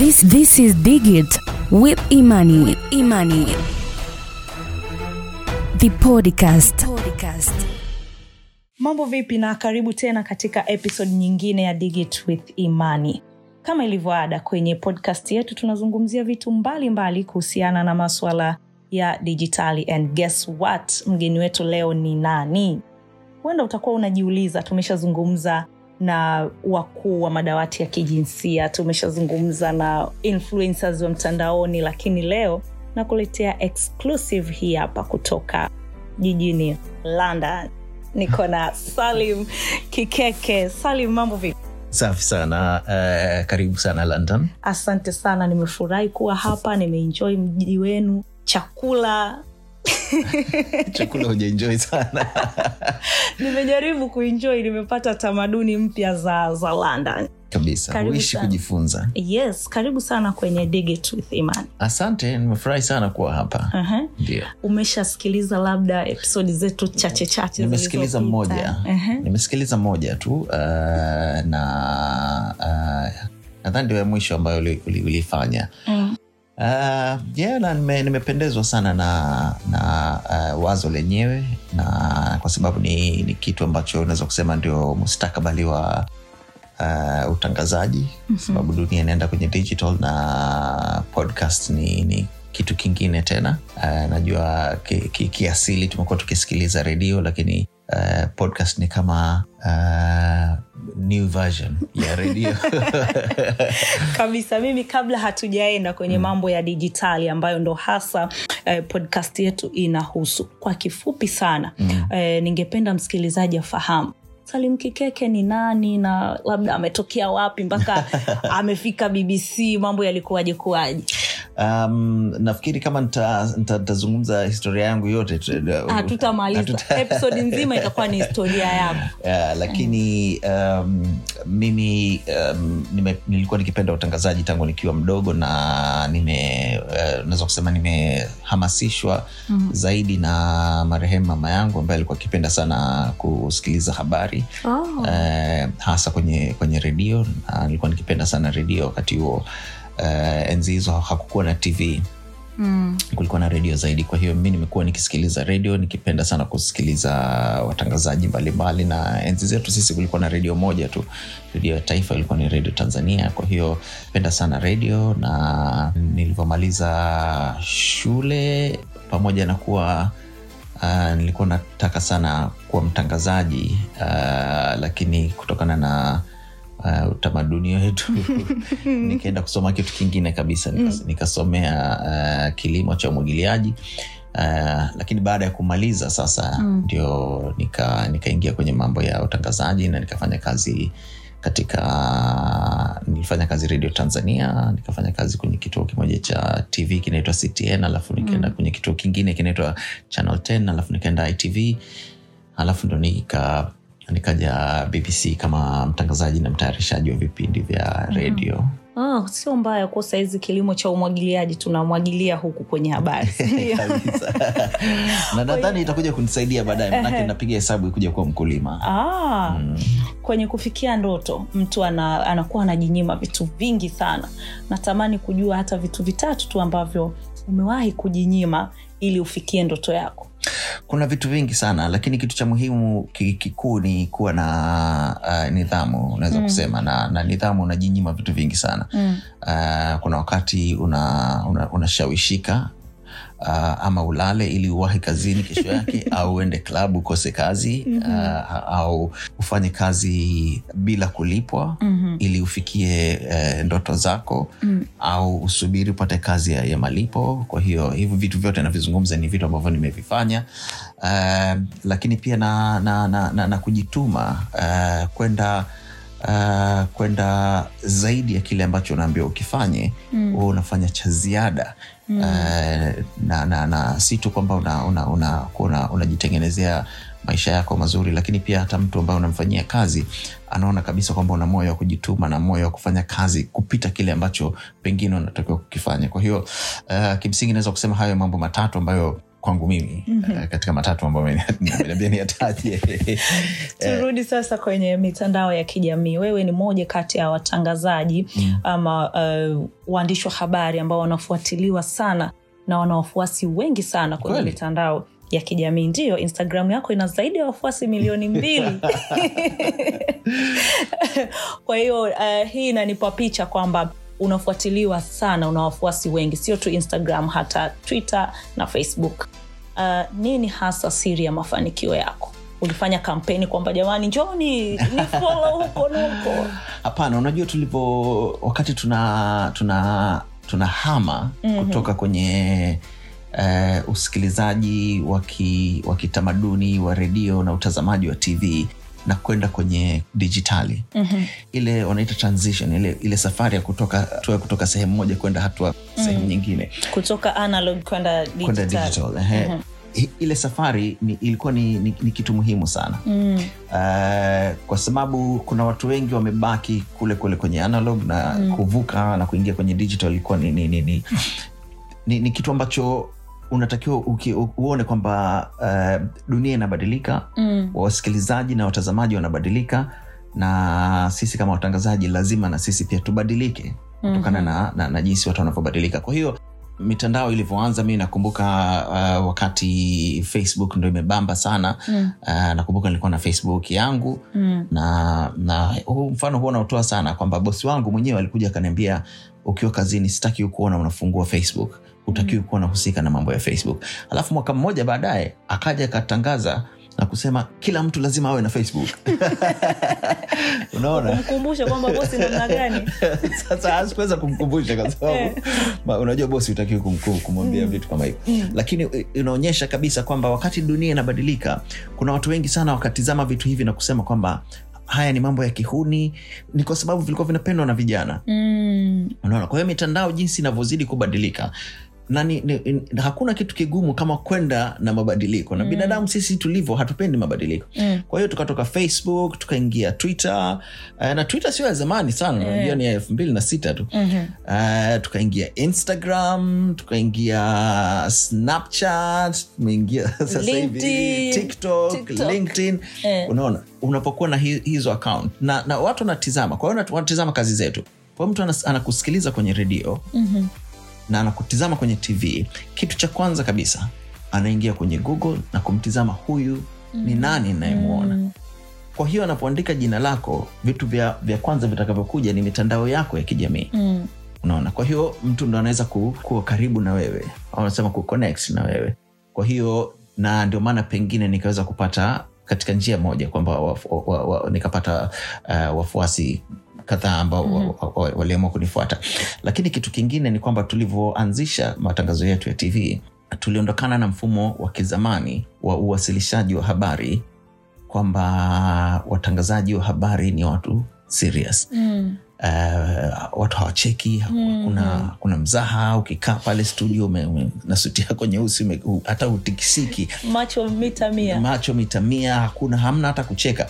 This this is Digit with Imani. Imani. The podcast. podcast. Mambo vipi na karibu tena katika episode nyingine ya Digit with Imani. Kama ilivyoada kwenye podcast yetu tunazungumzia vitu mbalimbali kuhusiana na maswala ya dijitali and guess what? Mgeni wetu leo ni nani? Huenda utakuwa unajiuliza, tumeshazungumza na wakuu wa madawati ya kijinsia, tumeshazungumza na influencers wa mtandaoni, lakini leo nakuletea exclusive hii hapa kutoka jijini London. Niko na Salim Kikeke. Salim, mambo vipi? safi sana uh, karibu sana london Asante sana, nimefurahi kuwa hapa, nimeenjoy mji wenu, chakula chakula hujaenjoi sana nimejaribu kuenjoi nimepata tamaduni mpya za, za London. kabisa huishi kujifunza Yes, karibu sana kwenye Digit with Imani. asante nimefurahi sana kuwa hapa uh-huh. ndio umeshasikiliza labda episodi zetu chache chache nimesikiliza mmoja uh-huh. nimesikiliza mmoja tu uh, na uh, nadhani ndio ya mwisho ambayo uli- uli- ulifanya mm. Uh, yeah, na nime, nimependezwa sana na, na uh, wazo lenyewe na kwa sababu ni, ni kitu ambacho unaweza kusema ndio mustakabali wa uh, utangazaji mm-hmm. sababu dunia inaenda kwenye digital na podcast ni, ni kitu kingine tena uh, najua kiasili ki, ki tumekuwa tukisikiliza redio lakini uh, podcast ni kama uh, new version ya redio kabisa mimi kabla hatujaenda kwenye mm. mambo ya dijitali ambayo ndo hasa eh, podcast yetu inahusu kwa kifupi sana mm. eh, ningependa msikilizaji afahamu salim kikeke ni nani na labda ametokea wapi mpaka amefika bbc mambo yalikuwaje kuwaje? Um, nafikiri kama ntazungumza nita, nitazungumza historia yangu yote tu- hatutamaliza hatuta- episode nzima itakuwa ni historia yako Yeah, lakini um, mimi um, nime, nilikuwa nikipenda utangazaji tangu nikiwa mdogo na nime uh, naweza kusema nimehamasishwa mm-hmm. zaidi na marehemu mama yangu ambaye alikuwa akipenda sana kusikiliza habari oh. eh, hasa kwenye kwenye redio na nilikuwa nikipenda sana redio wakati huo. Eh, enzi hizo hakukuwa na tv mm. kulikuwa na redio zaidi. Kwa hiyo mi nimekuwa nikisikiliza redio nikipenda sana kusikiliza watangazaji mbalimbali. Na enzi zetu sisi kulikuwa na redio moja tu. Redio ya taifa ilikuwa ni redio tanzania. Kwa hiyo penda sana redio na nilivyomaliza shule pamoja na kuwa uh, nilikuwa nataka sana kuwa mtangazaji uh, lakini kutokana na uh, utamaduni wetu nikaenda kusoma kitu kingine kabisa Nikas, nikasomea uh, kilimo cha umwagiliaji Uh, lakini baada ya kumaliza sasa Mm. ndio nika nikaingia kwenye mambo ya utangazaji na nikafanya kazi katika nilifanya kazi redio tanzania nikafanya kazi kwenye kituo kimoja cha tv kinaitwa ctn alafu nikaenda Mm. kwenye kituo kingine kinaitwa channel 10 alafu nikaenda itv alafu ndo nika nikaja bbc kama mtangazaji na mtayarishaji wa vipindi vya redio Oh, sio mbaya kwa sahizi kilimo cha umwagiliaji tunamwagilia huku kwenye habari. Na nadhani itakuja kunisaidia baadaye manake napiga hesabu ikuja kuwa mkulima. Ah, Mm. kwenye kufikia ndoto mtu ana, anakuwa anajinyima vitu vingi sana. Natamani kujua hata vitu vitatu tu ambavyo umewahi kujinyima ili ufikie ndoto yako kuna vitu vingi sana lakini kitu cha muhimu kikuu ni kuwa na uh, nidhamu unaweza Mm. kusema na, na nidhamu unajinyima vitu vingi sana mm. uh, kuna wakati unashawishika una, unashawishika, uh, ama ulale ili uwahi kazini kesho yake au uende klabu ukose kazi Mhm. uh, au ufanye kazi bila kulipwa mm-hmm. ili ufikie uh, ndoto zako mm. au usubiri upate kazi ya, ya malipo kwa hiyo hivi vitu vyote navizungumza ni vitu ambavyo nimevifanya uh, lakini pia na, na, na, na, na kujituma uh, kwenda uh, kwenda zaidi ya kile ambacho unaambiwa ukifanye Mm. huwa unafanya cha ziada Mm. uh, na, na, na si tu kwamba unajitengenezea una, una, una, una maisha yako mazuri lakini pia hata mtu ambaye unamfanyia kazi anaona kabisa kwamba una moyo wa kujituma na moyo wa kufanya kazi kupita kile ambacho pengine unatakiwa kukifanya kwa hiyo uh, kimsingi naweza kusema hayo mambo matatu ambayo kwangu mimi mm-hmm. katika matatu ambayo ameniambia niyataje turudi sasa kwenye mitandao ya kijamii wewe ni moja kati ya watangazaji mm. ama uh, waandishi wa habari ambao wanafuatiliwa sana na wana wafuasi wengi sana kwenye Kweli? mitandao ya kijamii ndiyo instagram yako ina zaidi ya wafuasi milioni mbili kwa hiyo uh, hii inanipa picha kwamba unafuatiliwa sana una wafuasi wengi sio tu instagram hata twitter na facebook uh, nini hasa siri ya mafanikio yako ulifanya kampeni kwamba jamani njoni ni follow huko nuko? hapana unajua tulivyo wakati tuna tuna tuna hama mm-hmm. kutoka kwenye uh, usikilizaji wa kitamaduni wa redio na utazamaji wa tv na kwenda kwenye dijitali Mhm. ile wanaita transition ile, ile safari ya kutoka hatua kutoka sehemu moja kwenda hatua sehemu nyingine kutoka analog kwenda kwenda digital. mm-hmm ile safari ni, ilikuwa ni, ni, ni kitu muhimu sana Mm. uh, kwa sababu kuna watu wengi wamebaki kule kule kwenye analog na mm. kuvuka na kuingia kwenye digital ilikuwa ni, ni, ni, ni, ni, ni kitu ambacho unatakiwa uki, uone kwamba uh, dunia inabadilika Mm. wasikilizaji na watazamaji wanabadilika na sisi kama watangazaji lazima na sisi pia tubadilike kutokana na, na, na jinsi watu wanavyobadilika kwa hiyo mitandao ilivyoanza mi nakumbuka uh, wakati facebook ndo imebamba sana Mm. uh, nakumbuka nilikuwa na facebook yangu Mm. na na uh, mfano huo nautoa sana kwamba bosi wangu mwenyewe alikuja akaniambia ukiwa kazini sitaki kuona unafungua facebook hutakiwi kuwa nahusika na mambo ya facebook. Alafu mwaka mmoja baadaye akaja akatangaza na kusema kila mtu lazima awe na facebook. Unaonakumkumbusha kwamba bosi namna gani? Sasa asikuweza kumkumbusha kwa sababu unajua bosi utakiwi kumwambia vitu kama hivyo. Lakini inaonyesha kabisa kwamba wakati dunia inabadilika kuna watu wengi sana wakatizama vitu hivi na kusema kwamba haya ni mambo ya kihuni ni kwa sababu vilikuwa vinapendwa na vijana. Mm. unaona? Kwa hiyo mitandao jinsi inavyozidi kubadilika na ni, ni, hakuna kitu kigumu kama kwenda na mabadiliko na binadamu sisi tulivyo hatupendi mabadiliko Mm. kwa hiyo tukatoka facebook tukaingia twitter uh, na twitter sio ya zamani sana unajua ni ya elfu mbili na sita tu Mhm. uh, tukaingia instagram tukaingia snapchat tumeingia sasa hivi tiktok, TikTok. linkedin Eh. unaona unapokuwa na hizo account na, na watu wanatizama kwa hiyo wanatizama kazi zetu kwa hiyo mtu anakusikiliza kwenye redio Mhm. Na anakutizama kwenye tv kitu cha kwanza kabisa anaingia kwenye google na kumtizama huyu ni nani nayemwona kwa hiyo anapoandika jina lako vitu vya, vya kwanza vitakavyokuja ni mitandao yako ya kijamii. Mm. unaona? Kwa hiyo mtu ndo anaweza ku, kuwa karibu na wewe au anasema kuconnect na wewe. Kwa hiyo na ndio maana pengine nikaweza kupata katika njia moja kwamba wa, wa, wa, nikapata uh, wafuasi kadhaa ambao mm-hmm. wa, wa, waliamua kunifuata lakini kitu kingine ni kwamba tulivyoanzisha matangazo yetu ya tv tuliondokana na mfumo wa kizamani wa uwasilishaji wa habari kwamba watangazaji wa habari ni watu serious Mm. uh, watu hawacheki mm. kuna, kuna mzaha ukikaa pale studio na suti yako nyeusi hata utikisiki macho mita mia macho mita mia hakuna hamna hata kucheka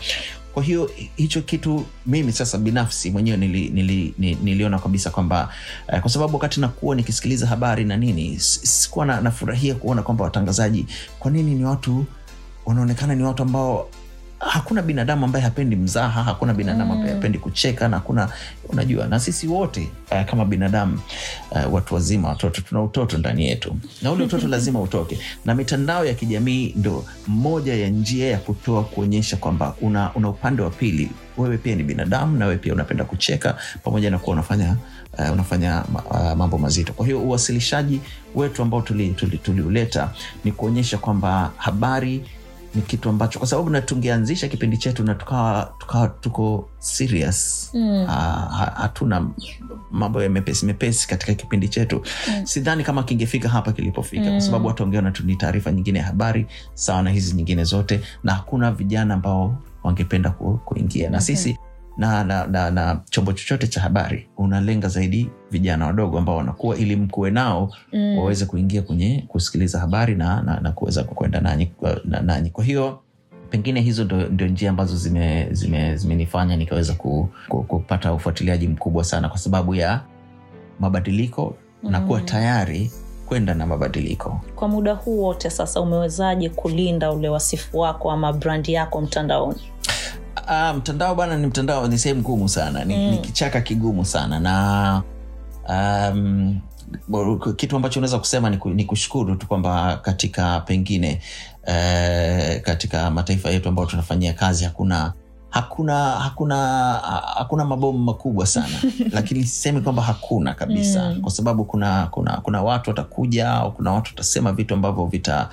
kwa hiyo hicho kitu mimi sasa binafsi mwenyewe nili, nili, nili, niliona kabisa kwamba uh, kwa sababu wakati nakuwa nikisikiliza habari na nini sikuwa na, nafurahia kuona kwamba watangazaji kwa nini ni watu wanaonekana ni watu ambao hakuna binadamu ambaye hapendi mzaha hakuna binadamu ambaye hapendi kucheka na hakuna unajua na sisi wote uh, kama binadamu uh, watu wazima watoto tuna utoto ndani yetu. Na ule utoto lazima utoke. Na mitandao ya kijamii ndo moja ya njia ya kutoa kuonyesha kwamba una, una upande wa pili. Wewe pia ni binadamu na wewe pia unapenda kucheka pamoja na kuwa unafanya uh, unafanya uh, mambo mazito. Kwa hiyo uwasilishaji wetu ambao tuliuleta tuli, tuli ni kuonyesha kwamba habari ni kitu ambacho kwa sababu na tungeanzisha kipindi chetu na tukawa, tukawa tuko serious mm. ha, hatuna mambo ya mepesi mepesi katika kipindi chetu mm. sidhani kama kingefika hapa kilipofika mm. kwa sababu watu wangeona tu ni taarifa nyingine ya habari sawa na hizi nyingine zote na hakuna vijana ambao wangependa ku, kuingia na okay. sisi na, na, na, na chombo chochote cha habari unalenga zaidi vijana wadogo ambao wanakuwa ili mkuwe nao mm. waweze kuingia kwenye kusikiliza habari na, na, na kuweza kwenda nanyi, na, nanyi kwa hiyo pengine hizo ndio njia ambazo zimenifanya zime, zime nikaweza ku, ku, kupata ufuatiliaji mkubwa sana kwa sababu ya mabadiliko mm. na kuwa tayari kwenda na mabadiliko kwa muda huu wote sasa umewezaje kulinda ule wasifu wako ama brandi yako mtandaoni Ah, mtandao bana ni mtandao ni sehemu ngumu sana ni, mm. ni kichaka kigumu sana na um, kitu ambacho unaweza kusema ni, ni kushukuru tu kwamba katika pengine eh, katika mataifa yetu ambayo tunafanyia kazi hakuna hakuna hakuna hakuna mabomu makubwa sana lakini sisemi kwamba hakuna kabisa Mm. kwa sababu kuna kuna kuna watu watakuja au kuna watu watasema vitu ambavyo vita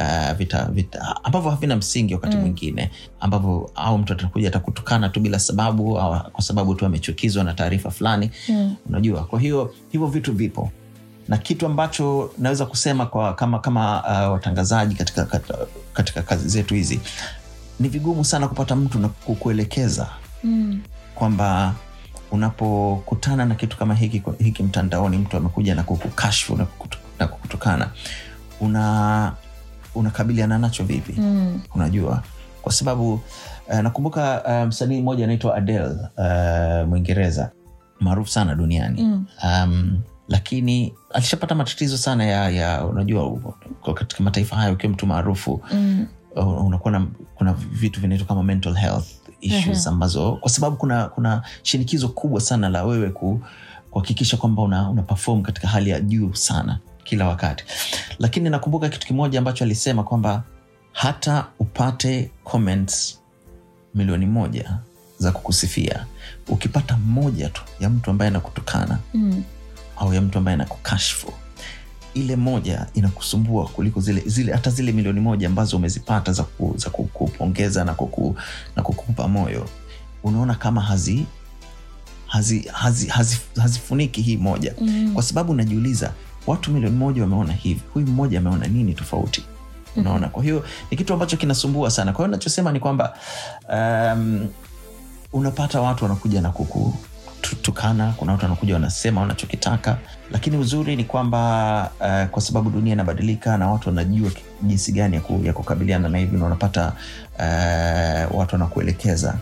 uh, vita, vita ambavyo havina msingi wakati Mm. mwingine ambavyo au mtu atakuja atakutukana tu bila sababu au kwa sababu tu amechukizwa na taarifa fulani mm. unajua kwa hiyo hivyo vitu vipo na kitu ambacho naweza kusema kwa kama kama uh, watangazaji katika, katika, katika kazi zetu hizi ni vigumu sana kupata mtu na kukuelekeza Mm. kwamba unapokutana na kitu kama hiki, hiki mtandaoni mtu amekuja na kukukashfu na, kukutu, kukutukana una unakabiliana nacho vipi Mm. unajua kwa sababu uh, nakumbuka uh, msanii mmoja anaitwa Adele uh, mwingereza maarufu sana duniani Mm. um, lakini alishapata matatizo sana ya, ya unajua katika mataifa hayo ukiwa mtu maarufu Mm. Uh, unakuwa na kuna vitu vinaitwa kama mental health issues ambazo kwa sababu kuna kuna shinikizo kubwa sana la wewe ku kuhakikisha kwamba una, una perform katika hali ya juu sana kila wakati lakini nakumbuka kitu kimoja ambacho alisema kwamba hata upate comments milioni moja za kukusifia ukipata moja tu ya mtu ambaye anakutukana Mm. au ya mtu ambaye anakukashfu ile moja inakusumbua kuliko zile, zile hata zile milioni moja ambazo umezipata za, ku, za kukupongeza na, kuku, na kukupa moyo. Unaona kama hazi hazifuniki hazi, hazi, hazi hii moja. Mm. kwa sababu najiuliza watu milioni moja wameona hivi huyu mmoja ameona nini tofauti? Unaona? Kwa hiyo ni kitu ambacho kinasumbua sana. Kwa hiyo nachosema ni kwamba um, unapata watu wanakuja na kukutukana kuna watu wanakuja wanasema wanachokitaka lakini uzuri ni kwamba uh, kwa sababu dunia inabadilika na watu wanajua jinsi gani ya, ku, ya kukabiliana na hivi na unapata uh, watu wanakuelekeza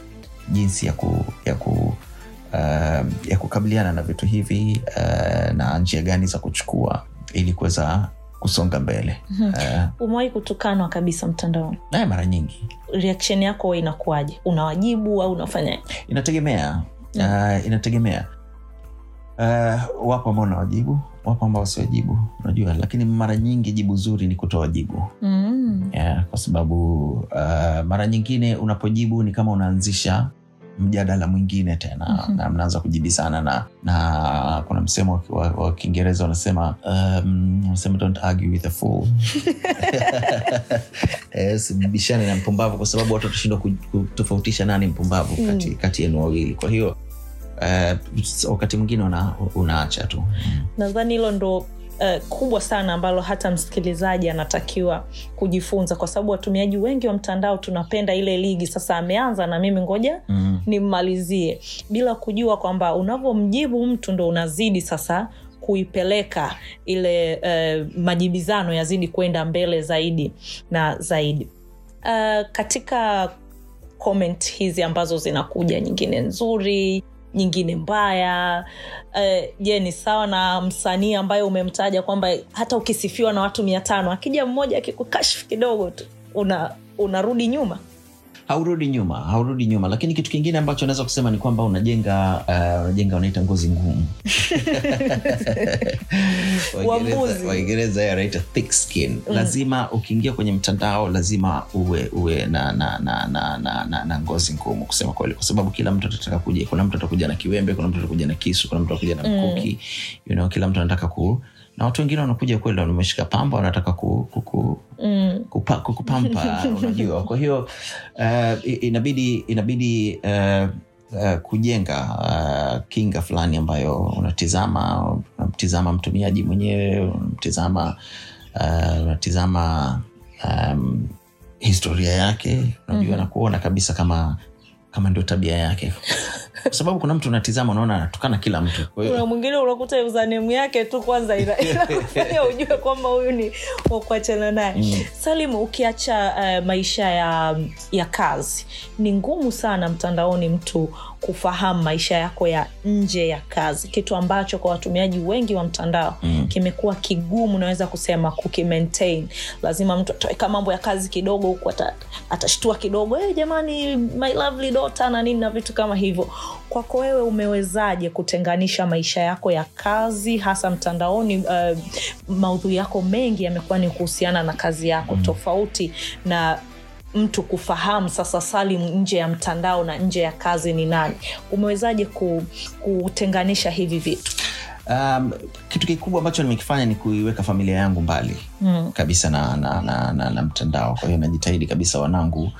jinsi ya ku, ya ku uh, ya kukabiliana na vitu hivi uh, na njia gani za kuchukua ili kuweza kusonga mbele. Uh, umewahi kutukanwa kabisa mtandaoni? Naye mara nyingi. Reaction yako wewe inakuwaje? Unawajibu au unafanya? Inategemea uh, inategemea. Uh, wapo ambao nawajibu wapo ambao siwajibu unajua. Lakini mara nyingi jibu zuri ni kutoa jibu. Mm. yeah, kwa sababu uh, mara nyingine unapojibu ni kama unaanzisha mjadala mwingine tena. Mhm. na mnaanza kujibisana na na kuna msemo wa, wa, wa kiingereza unasema um, don't argue with a fool. Eh, usibishane na mpumbavu kwa sababu watu watashindwa kutofautisha nani mpumbavu kati, kati yenu wawili. Kwa hiyo uh, wakati mwingine una, unaacha tu. Nadhani hilo ndo uh, kubwa sana ambalo hata msikilizaji anatakiwa kujifunza kwa sababu watumiaji wengi wa mtandao tunapenda ile ligi sasa ameanza na mimi ngoja mm. nimmalizie bila kujua kwamba unavyomjibu mtu ndo unazidi sasa kuipeleka ile uh, majibizano yazidi kwenda mbele zaidi na zaidi uh, katika comment hizi ambazo zinakuja nyingine nzuri nyingine mbaya. Je je ni sawa na msanii ambaye umemtaja kwamba hata ukisifiwa na watu mia tano akija mmoja akikukashfu kidogo tu una unarudi nyuma haurudi nyuma haurudi nyuma. Lakini kitu kingine ambacho naweza kusema ni kwamba unajenga uh, unajenga unaita ngozi ngumu. Waingereza- waingereza thick skin. Mm. lazima ukiingia kwenye mtandao lazima uwe uwe na, na, na, na, na, na, na ngozi ngumu kusema kweli. Kwa sababu kila mtu atataka kuja. Kuna mtu atakuja na kiwembe kuna mtu atakuja na kisu kuna mtu atakuja na Mm. you know, kila mtu anataka ku na watu wengine wanakuja kweli wameshika pamba wanataka ku, ku, ku, mm. kupa, kukupampa unajua kwa hiyo uh, inabidi inabidi uh, uh, kujenga uh, kinga fulani ambayo unatizama unamtizama mtumiaji mwenyewe unamtizama uh, unatizama um, historia yake unajua Mhm. na kuona kabisa kama kama ndio tabia yake kwa sababu kuna mtu unatizama unaona anatukana kila mtu kuna mwingine unakuta uzanemu yake tu kwanza ina- inakufanya ujue kwamba huyu ni wakuachana naye Mm. salim ukiacha uh, maisha ya ya kazi ni ngumu sana mtandaoni mtu kufahamu maisha yako ya nje ya kazi kitu ambacho kwa watumiaji wengi wa mtandao Mm. kimekuwa kigumu naweza kusema kukimaintain lazima mtu ataweka mambo ya kazi kidogo huku ata, atashtua kidogo hey, jamani my lovely daughter na nini na vitu kama hivyo kwako wewe umewezaje kutenganisha maisha yako ya kazi hasa mtandaoni uh, maudhui yako mengi yamekuwa ni kuhusiana na kazi yako mm. tofauti na mtu kufahamu sasa salim nje ya mtandao na nje ya kazi ni nani umewezaje kutenganisha hivi vitu um, kitu kikubwa ambacho nimekifanya ni kuiweka familia yangu mbali mm. kabisa na, na, na, na, na mtandao kwa hiyo najitahidi kabisa wanangu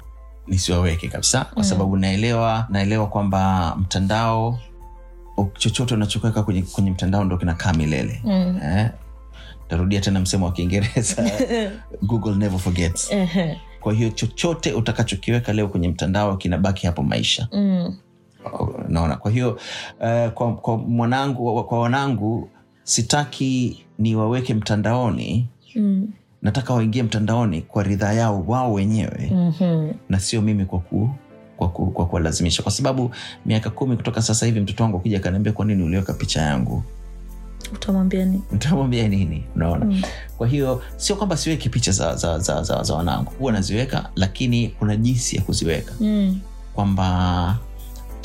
nisiwaweke kabisa kwa sababu naelewa naelewa kwamba mtandao chochote unachoweka kwenye, kwenye mtandao ndo kinakaa milele Mm. eh? tarudia tena msemo wa kiingereza google never forgets. Kwa hiyo chochote utakachokiweka leo kwenye mtandao kinabaki hapo maisha Mm. naona kwa hiyo uh, kwa, kwa mwanangu kwa wanangu sitaki niwaweke mtandaoni Mm. nataka waingie mtandaoni kwa ridhaa yao wao wenyewe Mhm. na sio mimi kwa ku- kwa kuwalazimisha kwa sababu miaka kumi kutoka sasa hivi mtoto wangu akija akaniambia kwa nini uliweka picha yangu utamwambia nini unaona Mm. kwa hiyo sio kwamba siweki picha za, za, za, za, za wanangu huwa naziweka lakini kuna jinsi ya kuziweka mm. kwamba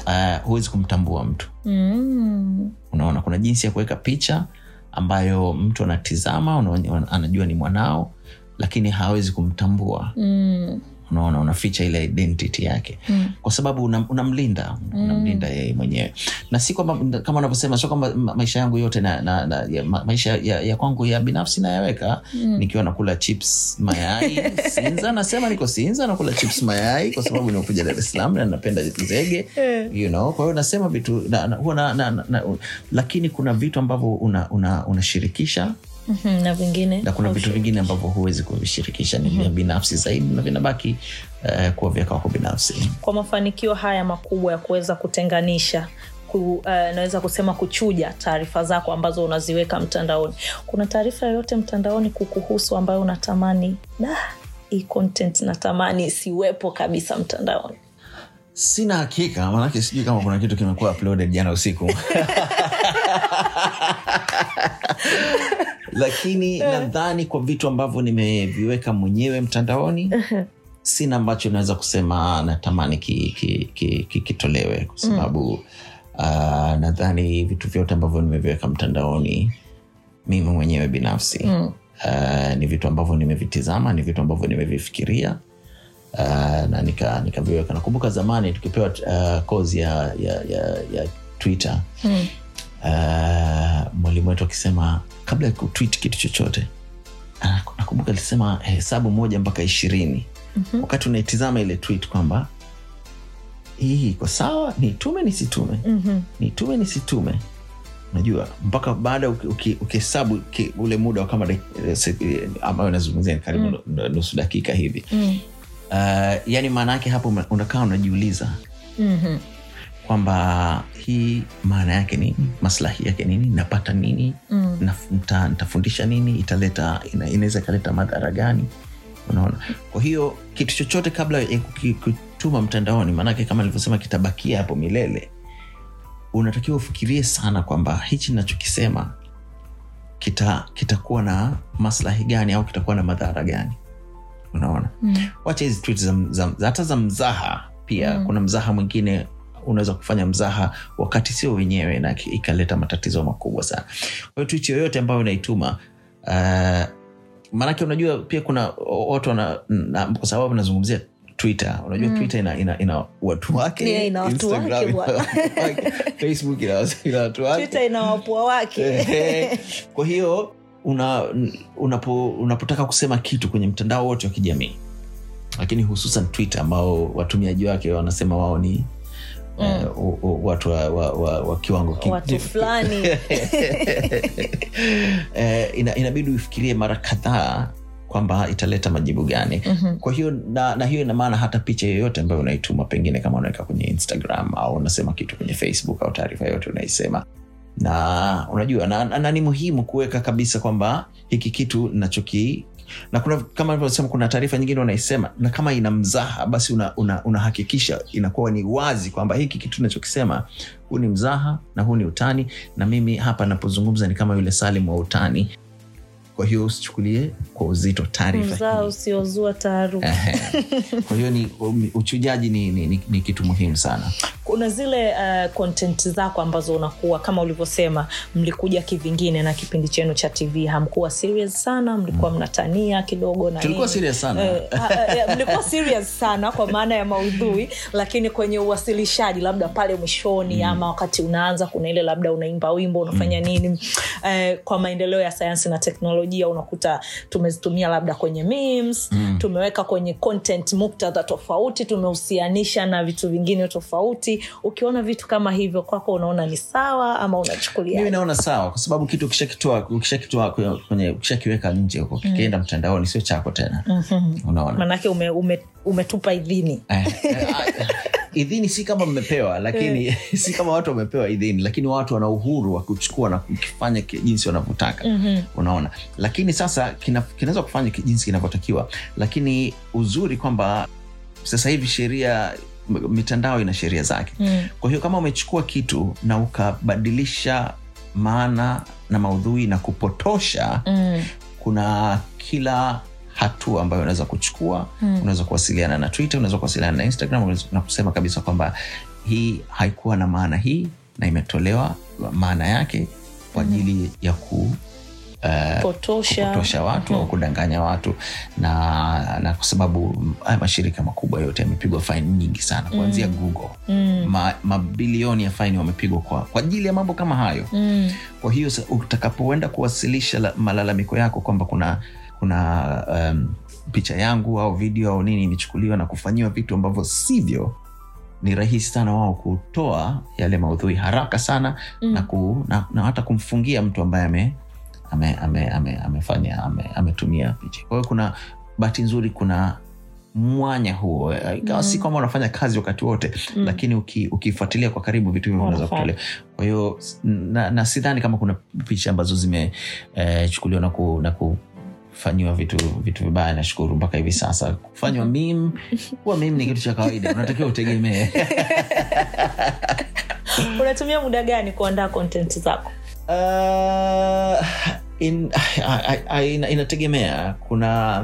uh, huwezi kumtambua mtu Mm. unaona kuna jinsi ya kuweka picha ambayo mtu anatizama anajua ni mwanao lakini hawezi kumtambua Mm. Unaona unaficha ile identity yake Mm. kwa sababu unam- unamlinda unamlinda yeye mwenyewe na si kwamba kama unavyosema sio kwamba maisha yangu yote na, na, na, ya, maisha ya, ya kwangu ya binafsi nayaweka Mm. nikiwa nakula chips mayai sinza nasema niko sinza nakula chips mayai kwa sababu nimekuja dar es salaam na napenda zege Eh. you know kwa hiyo nasema vitu na, na, na, na, na, na, lakini kuna vitu ambavyo unashirikisha una, unashirikisha Mhm, na vingine. Na kuna vitu vingine ambavyo huwezi kuvishirikisha ni vya binafsi zaidi na vinabaki uh, kuwa vya kwako binafsi. Kwa mafanikio haya makubwa ya kuweza kutenganisha ku, uh, naweza kusema kuchuja taarifa zako ambazo unaziweka mtandaoni. Kuna taarifa yoyote mtandaoni kukuhusu ambayo unatamani? Da hii content natamani isiwepo kabisa mtandaoni sina hakika manake sijui kama kuna kitu kimekuwa uploaded jana usiku. Lakini nadhani kwa vitu ambavyo nimeviweka mwenyewe mtandaoni sina ambacho naweza kusema natamani kitolewe ki, ki, ki, kwa sababu uh, nadhani vitu vyote ambavyo nimeviweka mtandaoni mimi mwenyewe binafsi. Mm. uh, ni vitu ambavyo nimevitizama ni vitu ambavyo nimevifikiria uh, na nika- nikaviweka nakumbuka zamani tukipewa uh, kozi ya, ya, ya, ya twitter hmm. uh, mwalimu wetu akisema kabla ya kutwit kitu chochote uh, nakumbuka alisema hesabu moja mpaka ishirini Mhm. wakati unaitizama ile tweet kwamba hii iko sawa nitume nisitume Mhm. nitume nisitume unajua mpaka baada uki- uki- ukihesabu ule muda wa kama eh, eh, ambayo nazungumzia karibu mm. nusu dakika hivi Mm. Uh, yani maana yake hapo una- unakaa unajiuliza Mhm. kwamba hii maana yake nini? Maslahi yake nini? Napata nini? Mm. Naf- nitafundisha nini? Italeta ina- inaweza ikaleta madhara gani? Unaona? Kwa hiyo kitu chochote kabla ya kukituma mtandaoni maanake kama nilivyosema kitabakia hapo milele unatakiwa ufikirie sana kwamba hichi nachokisema kita kitakuwa na maslahi gani au kitakuwa na madhara gani unaona Mm. wacha hizi tweet za, za, hata za mzaha pia Mm. kuna mzaha mwingine unaweza kufanya mzaha wakati sio wenyewe na ikaleta matatizo makubwa sana kwa hiyo yoyote ambayo unaituma uh, maanake unajua pia kuna watu kwa sababu nazungumzia twitter unajua Mm. twitter ina, ina, ina watu wake ina watu wake ina bwana. watu wake, facebook ina, ina watu wake ina wapua wake kwa hiyo una, unapo, unapotaka kusema kitu kwenye mtandao wote wa kijamii lakini hususan twitter ambao watumiaji wake wanasema wao ni Mm. Uh, u- u- watu wa, wa, wa, wa kiwango ki- watu fulani eh, ina, inabidi uifikirie mara kadhaa kwamba italeta majibu gani Mhm. kwa hiyo na, na hiyo ina maana hata picha yoyote ambayo unaituma pengine kama unaweka kwenye instagram au unasema kitu kwenye facebook au taarifa yoyote unaisema na unajua na, na, na ni muhimu kuweka kabisa kwamba hiki kitu nachoki na kuna kama alivyosema kuna taarifa nyingine unaisema na kama ina mzaha basi unahakikisha una, una inakuwa ni wazi kwamba hiki kitu nachokisema huu ni mzaha na huu ni utani na mimi hapa napozungumza ni kama yule salim wa utani kwa hiyo usichukulie kwa uzito taarifa usiozua taharuki. Kwa hiyo ni uchujaji ni, ni, ni, ni kitu muhimu sana. Kuna zile uh, content zako ambazo unakuwa kama ulivyosema mlikuja kivingine na kipindi chenu cha tv hamkuwa serious sana mlikuwa mnatania kidogo na Tulikuwa serious sana. eh, eh, mlikuwa serious sana kwa maana ya maudhui lakini kwenye uwasilishaji labda pale mwishoni mm. ama wakati unaanza kuna ile labda unaimba wimbo unafanya mm. nini? Eh, kwa maendeleo ya sayansi na teknolojia unakuta tumezitumia labda kwenye memes mm. tumeweka kwenye content muktadha tofauti tumehusianisha na vitu vingine tofauti. Ukiona vitu kama hivyo kwako unaona ni sawa ama mimi naona sawa kwa sababu kitu ukishakitoa ukishakitoa kwenye ukishakiweka nje huko kikienda mtandaoni sio chako tena. Unaona. Manake ume, ume, umetupa idhini. Eh, eh, ah, idhini si kama mmepewa lakini si kama watu wamepewa idhini lakini watu wana uhuru wa kuchukua na kukifanya jinsi wanavyotaka mm-hmm. unaona lakini sasa kinaweza kufanya jinsi kinavyotakiwa lakini uzuri kwamba sasa hivi sheria mitandao ina sheria zake Mm. kwa hiyo kama umechukua kitu na ukabadilisha maana na maudhui na kupotosha mm. kuna kila hatua ambayo unaweza kuchukua. Mm. unaweza kuwasiliana na twitter unaweza kuwasiliana na instagram na kusema kabisa kwamba hii haikuwa na maana hii na imetolewa maana yake kwa ajili ya ku Uh, potosha kupotosha watu au kudanganya watu. Na, na kwa sababu haya mashirika makubwa yote yamepigwa faini nyingi sana. Kuanzia google. Mm. Ma, mabilioni ya faini wamepigwa kwa, kwa ajili ya mambo kama hayo. Mm. kwa hiyo utakapoenda kuwasilisha malalamiko yako kwamba kuna kuna um, picha yangu au video au nini imechukuliwa na kufanyiwa vitu ambavyo sivyo ni rahisi sana wao kutoa yale maudhui haraka sana mm. na, ku, na, na hata kumfungia mtu ambaye ame, amefanya ame, ame, amefanya ame, ametumia picha kwa hiyo kuna bahati nzuri kuna mwanya huo ikawa mm. si kwamba unafanya kazi wakati wote mm. lakini uki- ukifuatilia kwa karibu vitu hivyo vinaweza kutolewa kwa hiyo na, na sidhani kama kuna picha ambazo zimechukuliwa na, ku, na kufanyiwa vitu vitu vibaya nashukuru mpaka hivi sasa. Kufanywa mim kuwa mim ni kitu cha kawaida unatakiwa utegemee. Unatumia muda gani kuandaa content zako? Uh, in, I, I, ina- inategemea. Kuna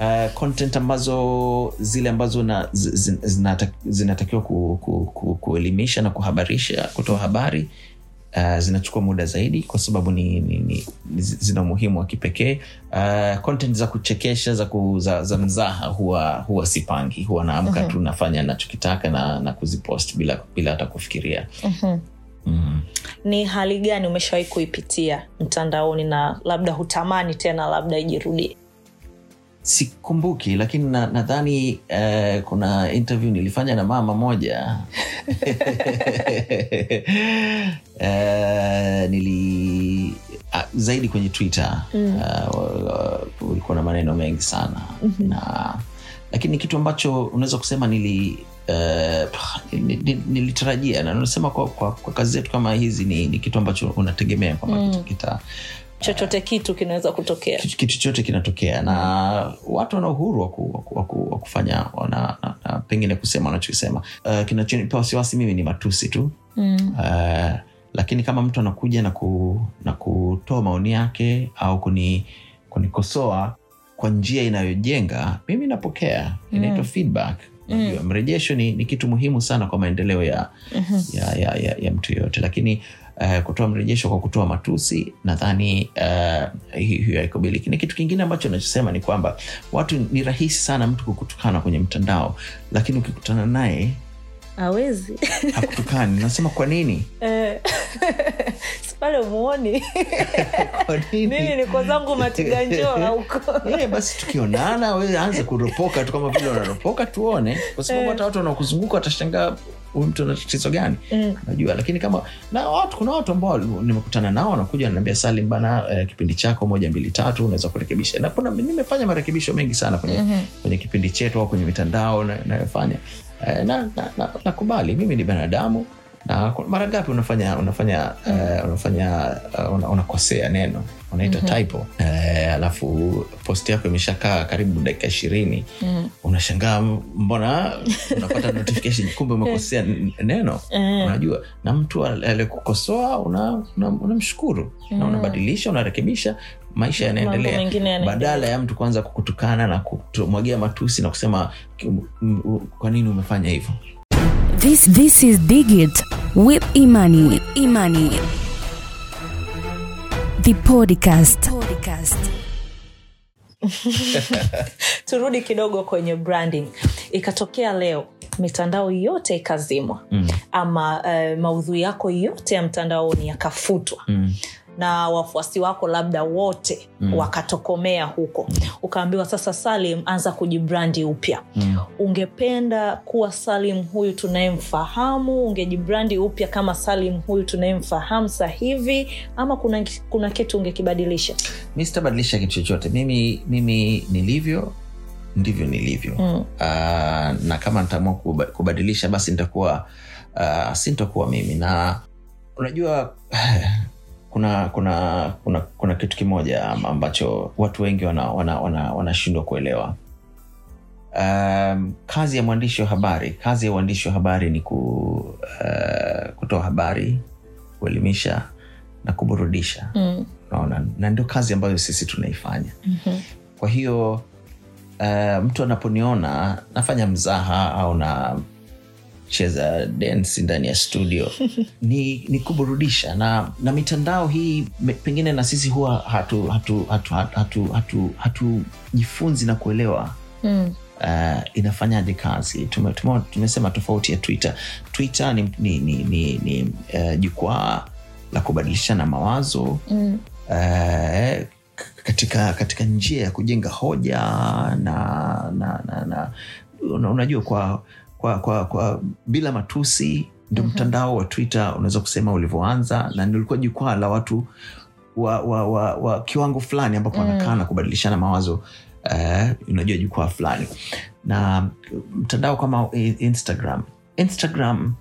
uh, content ambazo zile ambazo na, zi- zi- zinata- zinatakiwa ku, ku, ku, kuelimisha na kuhabarisha kutoa habari. uh, zinachukua muda zaidi kwa sababu ni, ni, ni, zina umuhimu wa kipekee. Uh, content za kuchekesha za, ku, za, za mzaha huwa, huwa sipangi. Huwa naamka tu nafanya nachokitaka na, na kuzipost bila, bila hata kufikiria. Mm. ni hali gani umeshawahi kuipitia mtandaoni na labda hutamani tena labda ijirudie sikumbuki lakini na- nadhani eh, kuna interview nilifanya na mama moja uh, nili uh, zaidi kwenye twitter mm. uh, ulikuwa na maneno mengi sana mm-hmm. na lakini kitu ambacho unaweza kusema nili Uh, nilitarajia nili na nasema kwa, kwa, kwa kazi zetu kama hizi ni, ni kitu ambacho unategemea kwamba mm. kita chochote kitu kinaweza kutokea. Kitu chochote kinatokea na watu wana uhuru wa ku- wa ku- wa ku- wa kufanya na, na, na pengine kusema wanachokisema. Uh, kinachonipa wasiwasi mimi ni matusi tu. Mm. uh, lakini kama mtu anakuja na, ku, na kutoa maoni yake au kuni kunikosoa kwa njia inayojenga mimi napokea. Inaitwa feedback. Mm. mrejesho ni, ni kitu muhimu sana kwa maendeleo ya, ya, ya, ya, ya mtu yoyote. Lakini uh, kutoa mrejesho kwa kutoa matusi nadhani uh, hiyo haikubaliki na kitu kingine ambacho nachosema ni kwamba watu ni rahisi sana mtu kukutukana kwenye mtandao lakini ukikutana naye awezi hakutukani. Nasema kwa nini? Eh, pale umuoni. Kwa mimi niko zangu matiganjola huko yeah, basi tukionana we anze kuropoka tu kama vile unaropoka tuone. Kwa sababu hata watu wanaokuzunguka watashangaa huyu mtu ana tatizo gani Mm. najua lakini kama na watu kuna watu ambao nimekutana nao wanakuja wananiambia salim bana eh, kipindi chako moja mbili tatu unaweza kurekebisha na kuna nimefanya marekebisho mengi sana kwenye, mm-hmm. kwenye kipindi chetu au kwenye mitandao na- nayofanya eh, na, na, na, nakubali mimi ni binadamu na mara ngapi unafanya unafanya uh, unafanya uh, unakosea neno unaita typo. E, alafu post yako imeshakaa karibu dakika ishirini. Unashangaa mbona unapata notification? Kumbe umekosea neno. Unajua na mtu al- aliyekukosoa unamshukuru una, una unamshukuru. Na unabadilisha unarekebisha maisha yanaendelea. badala ya mtu kuanza kukutukana na kumwagia matusi na kusema "Kim- kwa nini umefanya hivyo? This this is Digit with Imani. Imani. The podcast. Podcast. turudi kidogo kwenye branding ikatokea leo mitandao yote ikazimwa Mm. ama uh, maudhui yako yote ya mtandaoni yakafutwa mm. Na wafuasi wako labda wote mm. wakatokomea huko. Ukaambiwa sasa salim anza kujibrandi upya. Mm. ungependa kuwa salim huyu tunayemfahamu? Ungejibrandi upya kama salim huyu tunayemfahamu sahivi ama kuna, kuna kitu ungekibadilisha? Mi sitabadilisha kitu chochote. Mimi mimi nilivyo ndivyo nilivyo. Mm. uh, na kama nitaamua kubadilisha basi nitakuwa uh, sintakuwa mimi. Na unajua kuna kuna kuna kuna kitu kimoja ambacho watu wengi wanashindwa wana, wana, wana kuelewa um, kazi ya mwandishi wa habari kazi ya uandishi wa habari ni ku, uh, kutoa habari kuelimisha na kuburudisha mm. naona na ndio kazi ambayo sisi tunaifanya Mhm. kwa hiyo uh, mtu anaponiona nafanya mzaha au nacheza densi ndani ya studio ni, ni kuburudisha na, na mitandao hii pengine na sisi huwa hatujifunzi hatu, hatu, hatu, hatu, hatu, hatujifunzi na kuelewa Mm. uh, inafanyaje kazi tume, tume, tumesema tofauti ya twitter twitter ni, ni, ni, ni, ni uh, jukwaa la kubadilishana mawazo Mm. uh, katika katika njia ya kujenga hoja na, na, na, na una- unajua kwa, kwa, kwa, kwa bila matusi ndio mtandao wa twitter unaweza kusema ulivyoanza na nilikuwa jukwaa la watu wa, wa, wa, wa kiwango fulani ambapo wanakaa na kubadilishana mawazo uh, unajua jukwaa fulani. Na mtandao kama instagram instagram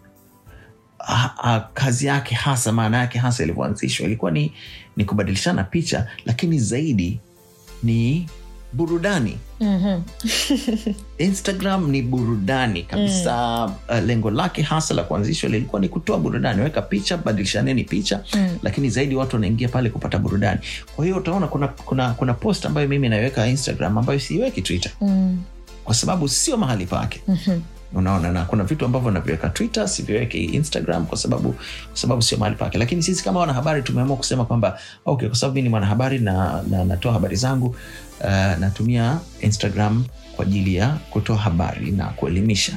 ha, ha, kazi yake hasa maana yake hasa ilivyoanzishwa ilikuwa ni, ni kubadilishana picha lakini zaidi ni burudani Mhm. instagram ni burudani kabisa uh, lengo lake hasa la kuanzishwa lilikuwa ni kutoa burudani weka picha badilishaneni picha Mm. lakini zaidi watu wanaingia pale kupata burudani kwa hiyo utaona kuna, kuna, kuna post ambayo mimi naiweka instagram ambayo siiweki twitter Mm. kwa sababu sio mahali pake Mhm. Unaona na kuna vitu ambavyo naviweka twitter siviweki instagram kwa sababu kwa sababu sio mahali pake. Lakini sisi kama wanahabari tumeamua kusema kwamba okay kwa sababu mi ni mwanahabari na, na natoa habari zangu uh, natumia instagram kwa ajili ya kutoa habari na kuelimisha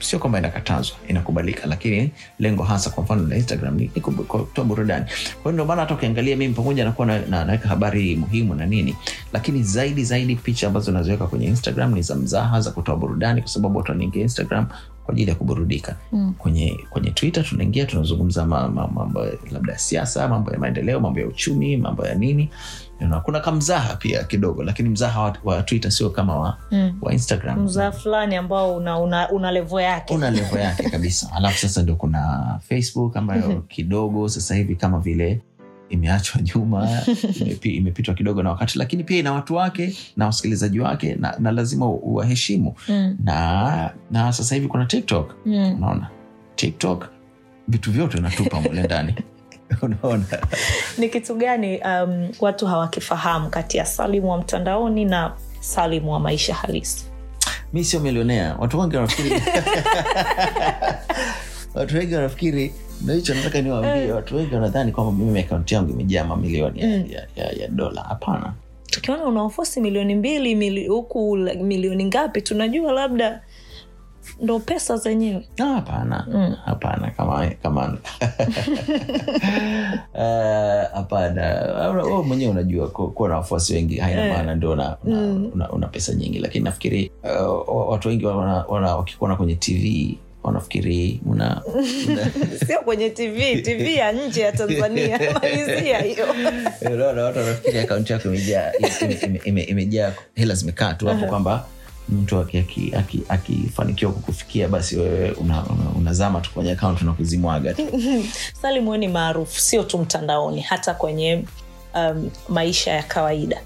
sio kwamba inakatazwa inakubalika lakini lengo hasa kwa mfano la instagram ni, kutoa burudani. Kwa hiyo ndio maana hata ukiangalia mimi pamoja nakuwa na, na, naweka habari muhimu na nini lakini zaidi zaidi picha ambazo naziweka kwenye instagram ni za mzaha za kutoa burudani kwa sababu watu wanaingia instagram kwa ajili ya kuburudika. Mm. kwenye kwenye twitter tunaingia tunazungumza ma- ma- ma, labda ya siasa mambo ya maendeleo mambo ya uchumi mambo ya nini You know, kuna kamzaha pia kidogo lakini mzaha wa, wa twitter sio kama wa, Mm. wa instagram. Mzaha fulani ambao una, una, una levo yake. Una levo yake kabisa. Alafu sasa ndio kuna facebook ambayo kidogo sasa hivi kama vile imeachwa nyuma imepitwa kidogo na wakati lakini pia ina watu wake na wasikilizaji wake na, na lazima uwaheshimu. Mm. na na sasa hivi kuna tiktok. Mm. unaona? Tiktok vitu vyote natupa mule ndani unaona. Ni kitu gani um, watu hawakifahamu kati ya salimu wa mtandaoni na salimu wa maisha halisi? Mi sio milionea. Watu wengi wanafikiri watu wengi wanafikiri nahicho hicho nataka niwaambie. Watu wengi wanadhani kwamba mimi akaunti yangu imejaa mamilioni ya, Mm. ya, ya, ya dola. Hapana. Tukiona unaofosi milioni mbili huku milioni ngapi tunajua labda ndo pesa zenyewe Ah, hapana Mm. hapana kama kama Eh, hapana uh, mwenyewe unajua kuwa na wafuasi wengi haina yeah. maana ndio una, una, Mm. una, una pesa nyingi lakini nafikiri uh, watu wengi wakikuona kwenye tv wanafikiri mna, mna... sio kwenye tv tv ya nje ya tanzania malizia hiyo unaona watu wanafikiri akaunti yako imejaa ime- ime- ime- imejaa hela zimekaa tu hapo kwamba mtu akifanikiwa aki, aki, aki kukufikia basi wewe unazama una, una tu kwenye akaunti na kuzimwaga tu. Salim wewe ni maarufu sio tu mtandaoni hata kwenye um, maisha ya kawaida.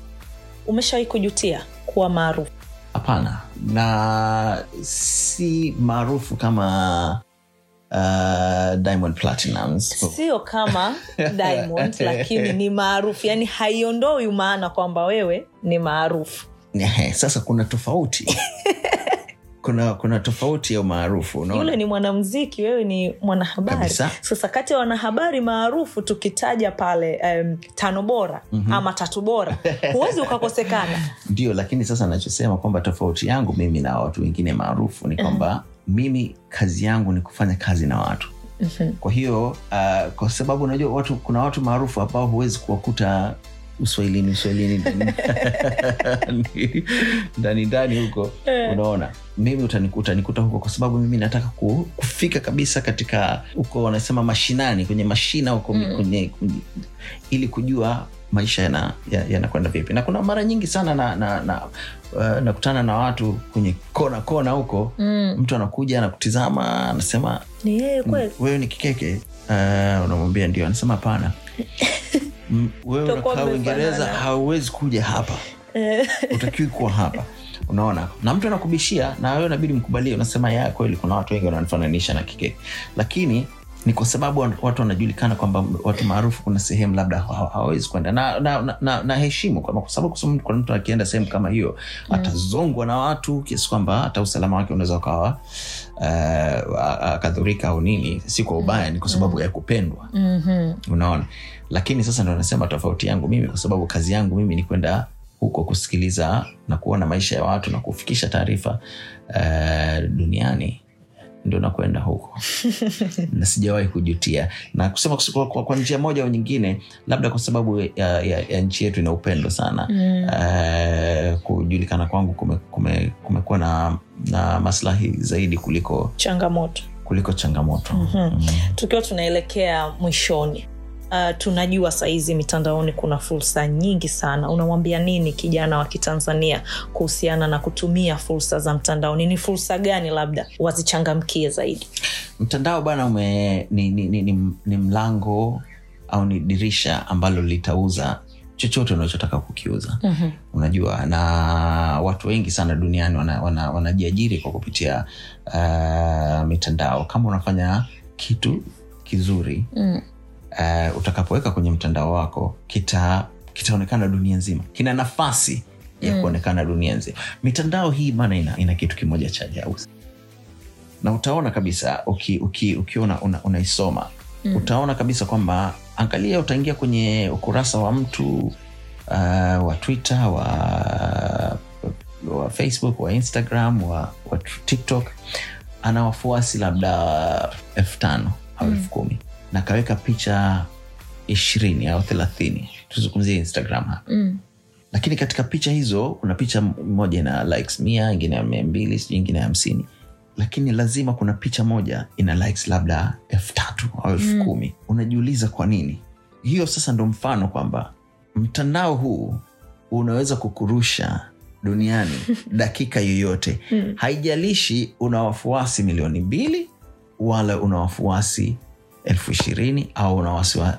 Umeshawahi kujutia kuwa maarufu? Hapana. Na si maarufu kama uh, diamond platinums sio kama diamond lakini ni maarufu. Yani haiondoi maana kwamba wewe ni maarufu Ehe, sasa kuna tofauti kuna kuna tofauti ya umaarufu yule ni mwanamziki wewe ni mwanahabari Kabisa. sasa kati ya wanahabari maarufu tukitaja pale um, tano bora mm-hmm. ama tatu bora huwezi ukakosekana ndio lakini sasa nachosema kwamba tofauti yangu mimi na watu wengine maarufu ni kwamba mimi kazi yangu ni kufanya kazi na watu Mhm. kwa hiyo uh, kwa sababu unajua watu kuna watu maarufu ambao huwezi kuwakuta uswahilini uswahilini ndani- ndani huko. Unaona mimi utani- utanikuta huko kwa sababu mimi nataka ku, kufika kabisa katika huko wanasema mashinani kwenye mashina huko mm. kwenye, kwenye, ili kujua maisha yana- ya- yanakwenda vipi. Na kuna mara nyingi sana na, na, na uh, nakutana na watu kwenye kona kona huko. Mm. mtu anakuja anakutizama anasema ni wewe ni kikeke? Uh, unamwambia ndio. Anasema hapana wewe unakaa uingereza hauwezi kuja hapa. Utakiwi kuwa hapa. Unaona? Na mtu anakubishia na wewe inabidi mkubalie. Unasema ya kweli kuna watu wengi wananifananisha na kike. Lakini ni kwa sababu watu wanajulikana kwamba watu maarufu kuna sehemu labda hawa- hawawezi kwenda. Na, na, na, na, na heshimu kwa sababu kuna mtu akienda sehemu kama hiyo atazongwa na watu kiasi kwamba hata usalama wake unaweza ukawa uh, akadhurika au nini si kwa ubaya ni kwa sababu ya kupendwa. Mm-hmm. unaona lakini sasa ndo nasema tofauti yangu mimi kwa sababu kazi yangu mimi ni kwenda huko kusikiliza na kuona maisha ya watu na kufikisha taarifa uh, duniani ndo nakwenda huko na sijawahi kujutia na kusema kwa, kwa, kwa njia moja au nyingine labda kwa sababu ya, ya, ya nchi yetu ina upendo sana Mm. uh, kujulikana kwangu kumekuwa kume, kume na, na maslahi zaidi kuliko changamoto kuliko changamoto Mhm. mm. tukiwa tunaelekea mwishoni uh, tunajua sahizi mitandaoni kuna fursa nyingi sana. Unamwambia nini kijana wa kitanzania kuhusiana na kutumia fursa za mtandaoni? Ni fursa gani labda wazichangamkie zaidi? Mtandao bwana ume ni, ni, ni, ni, ni mlango au ni dirisha ambalo litauza chochote unachotaka kukiuza. Mm-hmm. unajua na watu wengi sana duniani wanajiajiri wana, wana kwa kupitia uh, mitandao. Kama unafanya kitu kizuri mm. Uh, utakapoweka kwenye mtandao wako kita kitaonekana dunia nzima. Kina nafasi ya Mm. kuonekana dunia nzima. Mitandao hii bana ina, ina kitu kimoja cha ajabu. Na utaona kabisa uki, uki, ukiwa una, unaisoma. Mm. utaona kabisa kwamba angalia utaingia kwenye ukurasa wa mtu uh, wa twitter wa, wa facebook wa instagram wa, wa tiktok. Ana wafuasi labda elfu tano au elfu kumi na kaweka picha ishirini au thelathini tuzungumzie instagram hapa Mm. lakini katika picha hizo kuna picha moja ina likes mia ingine ya mia mbili sijui ingine ya hamsini lakini lazima kuna picha moja ina likes labda elfu tatu au elfu Mm. kumi unajiuliza kwa nini hiyo sasa ndo mfano kwamba mtandao huu unaweza kukurusha duniani dakika yoyote Mm. haijalishi una wafuasi milioni mbili wala una wafuasi elfu ishirini au una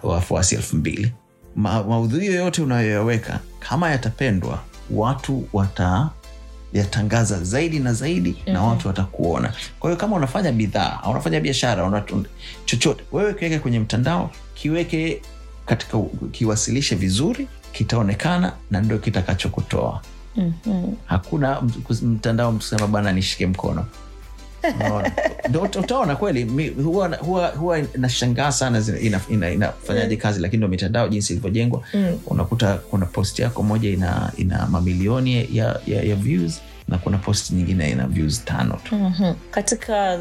wafuasi elfu mbili Ma, maudhui yoyote unayoyaweka kama yatapendwa watu watayatangaza zaidi na zaidi mm-hmm. na Mhm. watu watakuona kwa hiyo kama unafanya bidhaa au unafanya biashara chochote wewe kiweke kwenye mtandao kiweke katika kiwasilishe vizuri kitaonekana na ndio kitakachokutoa Mhm. hakuna mtandao mtusema bana nishike mkono utaona kweli mi- huwa, huwa, huwa nashangaa sana zina- ina- ina- inafanyaje kazi lakini ndo mitandao jinsi ilivyojengwa. Mm. unakuta kuna post yako moja ina, ina mamilioni ya, ya, ya views na kuna post nyingine ina views tano tu Mhm. katika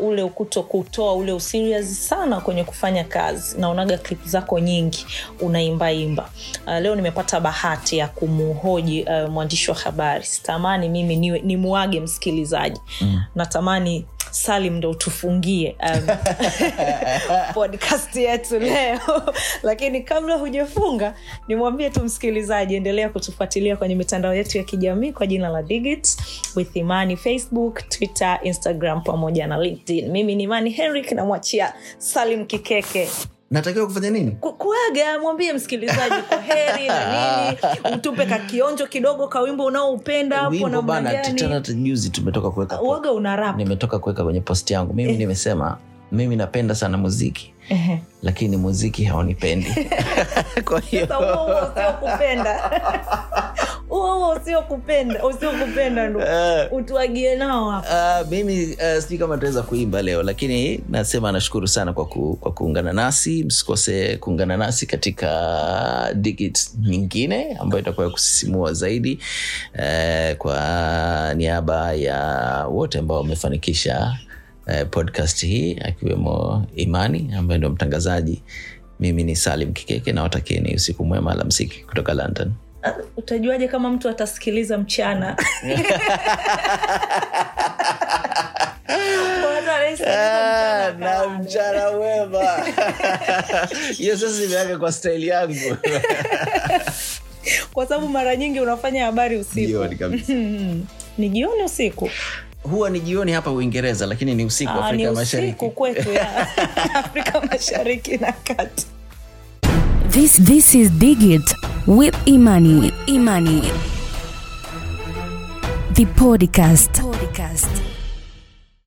uh, ule ukuto kutoa ule userious sana kwenye kufanya kazi naonaga klip zako nyingi unaimbaimba uh, leo nimepata bahati ya kumuhoji uh, mwandishi wa habari sitamani mimi niwe nimuage msikilizaji Mm. natamani salim ndo utufungie um, podcast yetu leo. Lakini kabla hujafunga nimwambie tu msikilizaji endelea kutufuatilia kwenye mitandao yetu ya kijamii kwa jina la digit with imani facebook twitter instagram pamoja na linkedin. Mimi ni imani henrik namwachia salim kikeke natakiwa kufanya nini? Ku- kuaga mwambie msikilizaji kwa heri na nini? Utupe kakionjo kidogo ka wimbo unaoupenda hapo tena tumetoka kuweka uaga una rap? Nimetoka kuweka kwenye posti yangu. Mimi nimesema mimi napenda sana muziki. Ehe. lakini muziki haunipendi. Kwa hiyo Sasa huo usiokupenda usiokupenda ndo utuagie nao hapa. Uh, mimi uh, sijui kama tutaweza kuimba leo lakini nasema nashukuru sana kwa, ku, kwa kuungana nasi. Msikose kuungana nasi katika digit nyingine ambayo itakuwa ya kusisimua zaidi uh, kwa niaba ya wote ambao wamefanikisha uh, podcast hii akiwemo imani ambaye ndio mtangazaji. Mimi ni salim kikeke nawatakieni usiku mwema alamsiki kutoka london utajuaje kama mtu atasikiliza mchana? Mchana na mchana wema hiyo sasa imeaga kwa staili yangu. Kwa sababu mara nyingi unafanya habari usiku. Ni jioni usiku? Huwa ni jioni hapa uingereza lakini ni usiku Ah, ni usiku mashariki kwetu ya afrika mashariki na kati This this is Digit with Imani. Imani. The podcast. Podcast.